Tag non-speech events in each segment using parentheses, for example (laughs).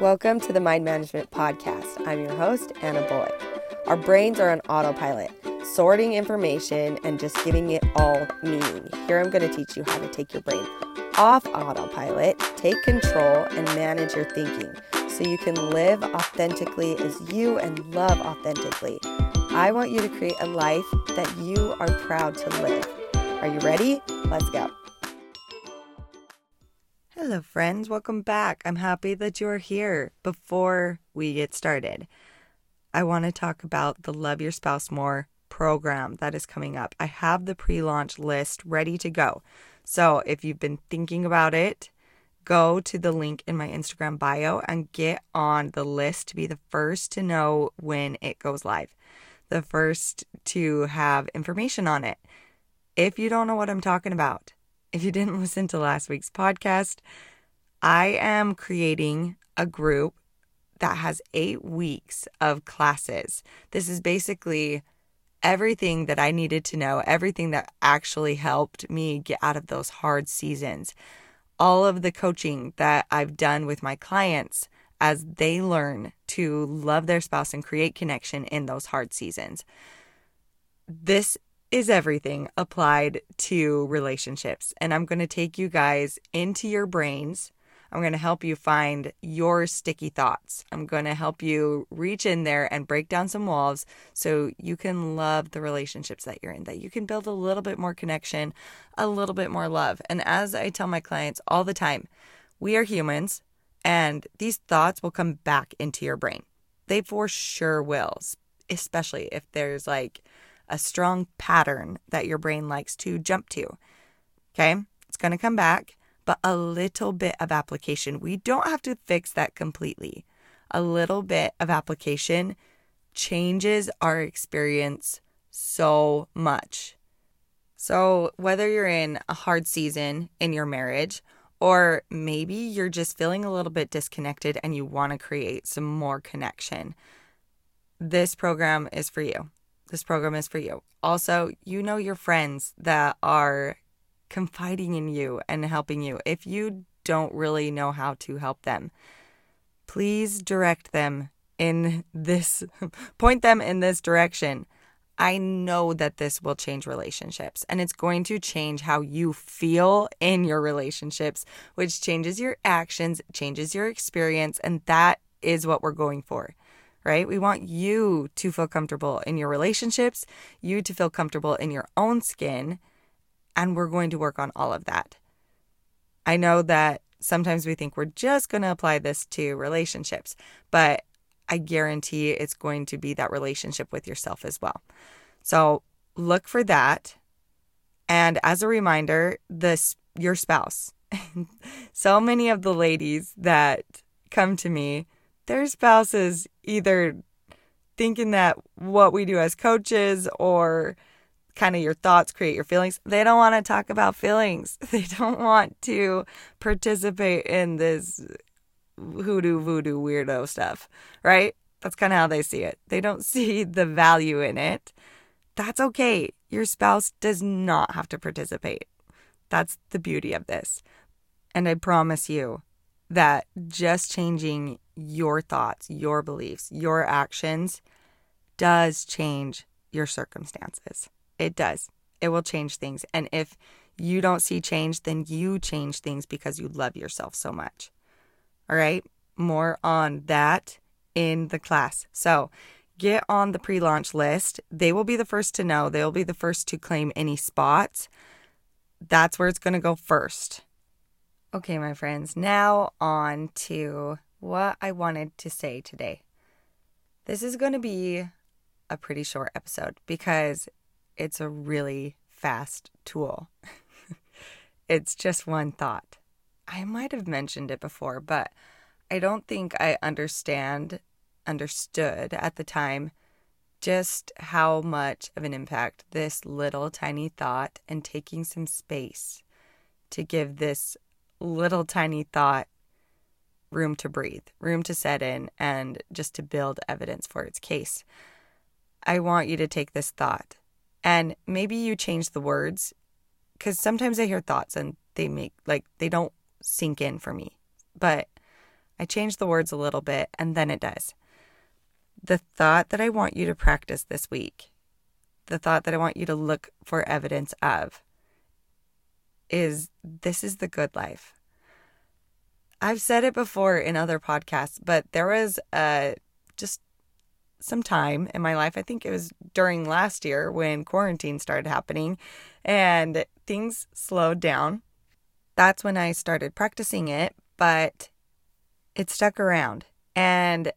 Welcome to the Mind Management Podcast. I'm your host, Anna Bullock. Our brains are on autopilot, sorting information and just giving it all meaning. Here I'm going to teach you how to take your brain off autopilot, take control, and manage your thinking so you can live authentically as you and love authentically. I want you to create a life that you are proud to live. Are you ready? Let's go. Hello, friends. Welcome back. I'm happy that you're here. Before we get started, I want to talk about the Love Your Spouse More program that is coming up. I have the pre launch list ready to go. So if you've been thinking about it, go to the link in my Instagram bio and get on the list to be the first to know when it goes live, the first to have information on it. If you don't know what I'm talking about, if you didn't (laughs) listen to last week's podcast, I am creating a group that has eight weeks of classes. This is basically everything that I needed to know, everything that actually helped me get out of those hard seasons, all of the coaching that I've done with my clients as they learn to love their spouse and create connection in those hard seasons. This is everything applied to relationships. And I'm going to take you guys into your brains. I'm going to help you find your sticky thoughts. I'm going to help you reach in there and break down some walls so you can love the relationships that you're in, that you can build a little bit more connection, a little bit more love. And as I tell my clients all the time, we are humans and these thoughts will come back into your brain. They for sure will, especially if there's like, a strong pattern that your brain likes to jump to. Okay, it's going to come back, but a little bit of application. We don't have to fix that completely. A little bit of application changes our experience so much. So, whether you're in a hard season in your marriage, or maybe you're just feeling a little bit disconnected and you want to create some more connection, this program is for you this program is for you. Also, you know your friends that are confiding in you and helping you. If you don't really know how to help them, please direct them in this, (laughs) point them in this direction. I know that this will change relationships and it's going to change how you feel in your relationships, which changes your actions, changes your experience, and that is what we're going for right? We want you to feel comfortable in your relationships, you to feel comfortable in your own skin, and we're going to work on all of that. I know that sometimes we think we're just going to apply this to relationships, but I guarantee it's going to be that relationship with yourself as well. So look for that. And as a reminder, this your spouse. (laughs) so many of the ladies that come to me their spouses either thinking that what we do as coaches or kind of your thoughts create your feelings. They don't want to talk about feelings. (laughs) They don't want to participate in this hoodoo voodoo weirdo stuff, right? That's kind of how they see it. They don't (laughs) see the value in it. That's okay. Your spouse does not have to participate. That's the beauty of this. And I promise you that just changing your thoughts, your beliefs, your actions does change your circumstances. It does. It will change things. And if you don't see change, then you change things because you love yourself so much. All right. More on that in the class. So get on the pre launch list. They will be the first to know, they'll be the first to claim any spots. That's where it's going to go first. Okay, my friends, now on to what I wanted to say today. This is going to be a pretty short episode because it's a really fast tool. (laughs) it's just one thought. I might have mentioned it before, but I don't think I understand understood at the time just how much of an impact this little tiny thought and taking some space to give this little tiny thought room to breathe, room to set in, and just to build evidence for its case. I want you to take this thought and maybe you change the words because sometimes I hear thoughts and they make like they don't sink in for me. But I change the words a little bit, and then it does. The thought that I want you to practice this week, the thought that I want you to look for evidence of, is this is the good life. I've said it before in other podcasts, but there was uh, just some time in my life. I think it was during last year when quarantine started happening and things slowed down. That's when I started practicing it, but it stuck around. And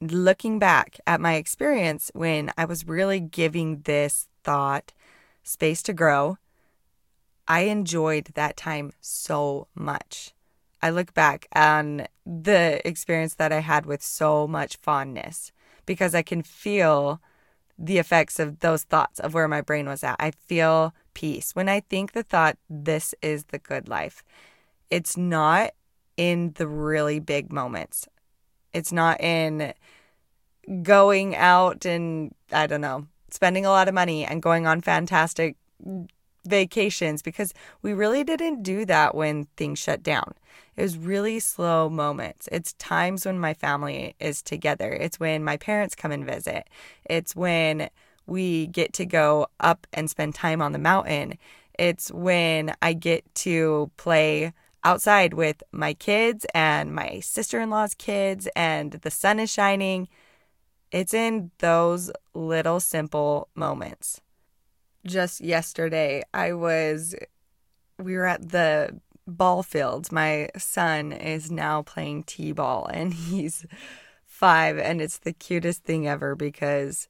looking back at my experience when I was really giving this thought space to grow, I enjoyed that time so much. I look back on the experience that I had with so much fondness because I can feel the effects of those thoughts of where my brain was at. I feel peace. When I think the thought, this is the good life, it's not in the really big moments. It's not in going out and, I don't know, spending a lot of money and going on fantastic vacations because we really didn't do that when things shut down. It was really slow moments. It's times when my family is together. It's when my parents come and visit. It's when we get to go up and spend time on the mountain. It's when I get to play outside with my kids and my sister in law's kids, and the sun is shining. It's in those little simple moments just yesterday, I was, we were at the ball fields. My son is now playing t ball and (laughs) he's five, and it's the cutest thing ever because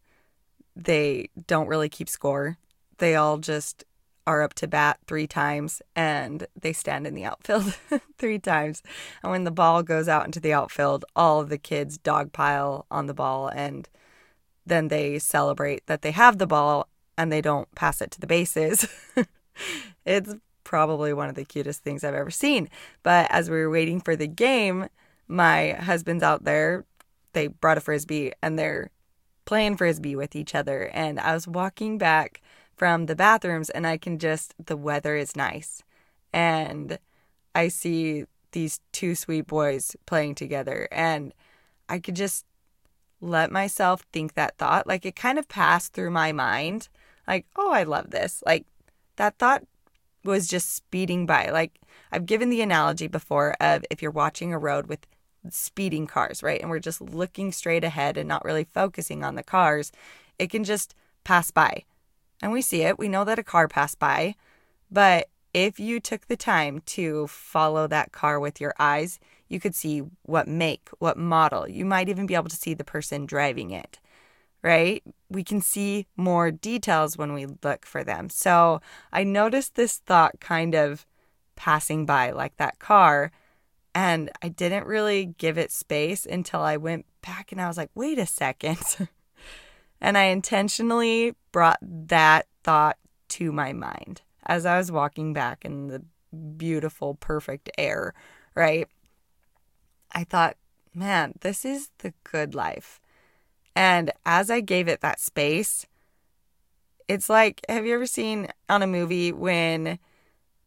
they don't really keep score. They all just are up to bat three times and they stand in the outfield (laughs) three times. And when the ball goes out into the outfield, all of the kids dogpile on the ball and then they celebrate that they have the ball and they don't pass it to the bases. (laughs) it's probably one of the cutest things I've ever seen. But as we were waiting for the game, my husband's out there. They brought a frisbee and they're playing frisbee with each other. And I was walking back from the bathrooms and I can just, the weather is nice. And I see these two sweet boys playing together. And I could just let myself think that thought. Like it kind of passed through my mind like, oh, I love this. Like that thought was just speeding by. Like I've given the analogy before of if you're watching a road with speeding cars, right? And we're just looking straight ahead and not really focusing on the cars, it can just pass by. And we see it. We know that a car passed by. But if you took the time to follow that car with your eyes, you could see what make, what model. You might even be able to see the person driving it right? We can see more details when we look for them. So I noticed this thought kind of passing by like that car. And I didn't really give it space until I went back and I was like, wait a second. (laughs) and I intentionally brought that thought to my mind as I was walking back in the beautiful, perfect air, right? I thought, man, this is the good life. And as I gave it that space, it's like have you ever seen on a movie when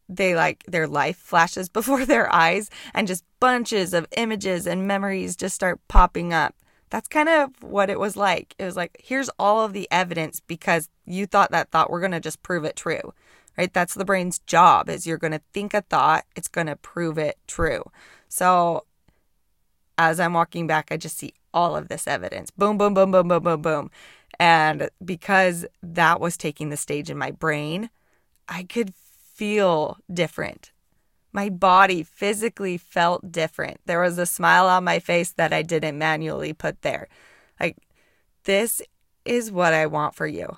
they like their life flashes (laughs) before their eyes and just bunches of images and memories just start popping up? That's kind of what it was like. It was like, here's all of the evidence because you thought that thought, we're going to just prove it true, right? That's the brain's job is you're going to think a thought, it's going to prove it true. So as I'm walking back, I just see all of this evidence. Boom, boom, boom, boom, boom, boom, boom. And because that was taking the stage in my brain, I could feel different. My body physically felt different. There was a smile on my face that I didn't manually put there. Like, this is what I want for you.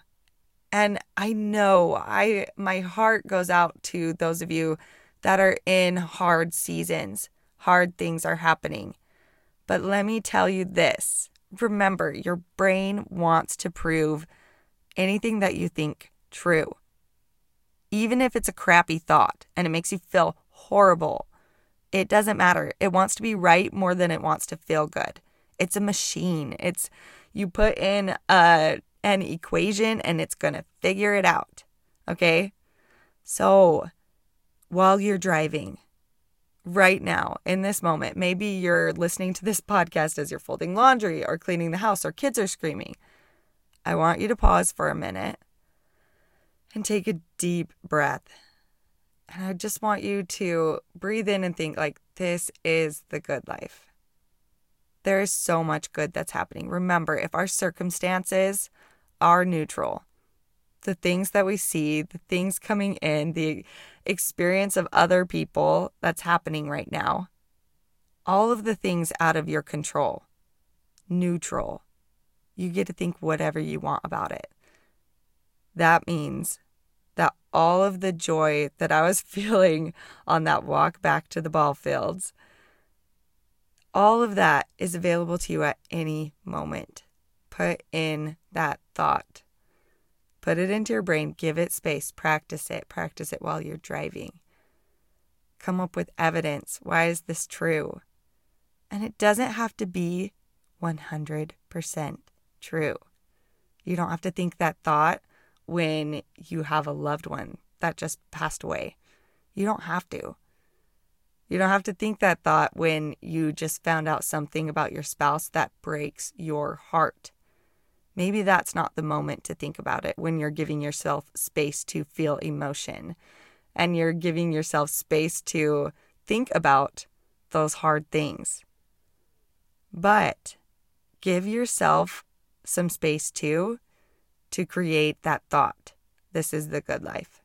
And I know I my heart goes out to those of you that are in hard seasons. Hard things are happening. But let me tell you this remember, your brain wants to prove anything that you think true. Even if it's a crappy thought and it makes you feel horrible, it doesn't matter. It wants to be right more than it wants to feel good. It's a machine. It's you put in a an equation and it's going to figure it out. Okay? So, while you're driving, right now in this moment. Maybe you're listening to this podcast as you're folding laundry or cleaning the house or kids are screaming. I want you to pause for a minute and take a deep breath. And I just want you to breathe in and think like this is the good life. There is so much good that's happening. Remember, if our circumstances are neutral, the things that we see, the things coming in, the experience of other people that's happening right now, all of the things out of your control, neutral. You get to think whatever you want about it. That means that all of the joy that I was (laughs) feeling on that walk back to the ball fields, all of that is available to you at any moment. Put in that thought. Put it into your brain, give it space, practice it, practice it while you're driving. Come up with evidence. Why is this true? And it doesn't have to be 100% true. You don't have to think that thought when you have a loved one that just passed away. You don't have to. You don't have to think that thought when you just found out something about your spouse that breaks your heart. Maybe that's not the moment to think about it when you're giving yourself space to feel emotion and you're giving yourself space to think about those hard things. But give yourself some space too to create that thought. This is the good life.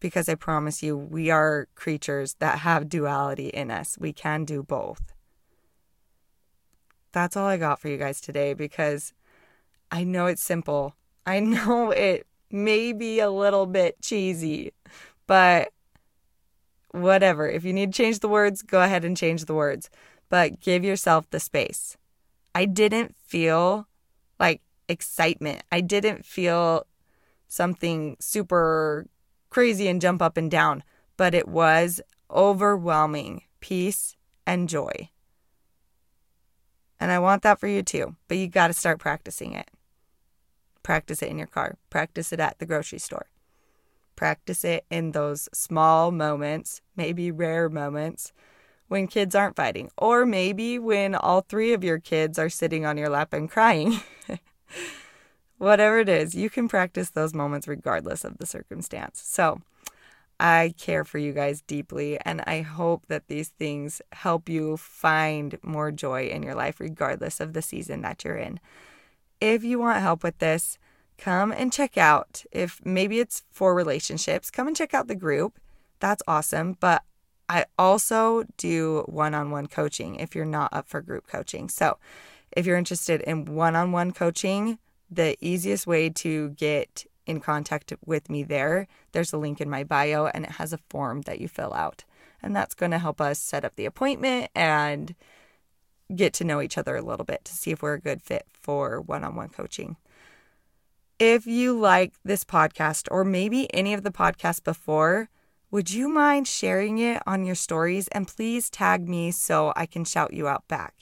Because I promise you, we are creatures that have duality in us. We can do both. That's all I got for you guys today because I know it's simple. I (laughs) know it may be a little bit cheesy, but whatever. If you need to change the words, go ahead and change the words, but give yourself the space. I didn't feel like excitement. I didn't feel something super crazy and jump up and down, but it was overwhelming peace and joy. And I want that for you too, but you got to start practicing it. Practice it in your car. Practice it at the grocery store. Practice it in those small moments, maybe rare moments, when kids aren't fighting, or maybe when all three of your kids are sitting on your lap and crying. (laughs) Whatever it is, you can practice those moments regardless of the circumstance. So, I care for you guys deeply, and I hope that these things help you find more joy in your life, regardless of the season that you're in if you want help with this, come and check out if maybe it's for relationships, come and check out the group. That's awesome. But I also do one on one coaching if you're not up for group coaching. So if you're interested in one on one coaching, the easiest way to get in contact with me there, there's a link in my bio and it has a form that you fill out. And that's going to help us set up the appointment and get to know each other a little bit to see if we're a good fit for one on one coaching. If you like this podcast or maybe any of the podcasts before, would you mind sharing it on your stories? And please tag me so I can shout you out back.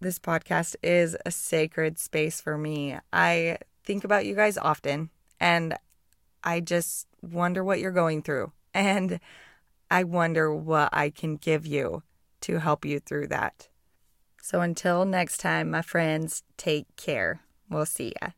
This podcast is a sacred space for me. I think about you guys often and I just wonder what you're going through. And I wonder what I can give you to help you through that. So until next time, my friends, take care. We'll see ya.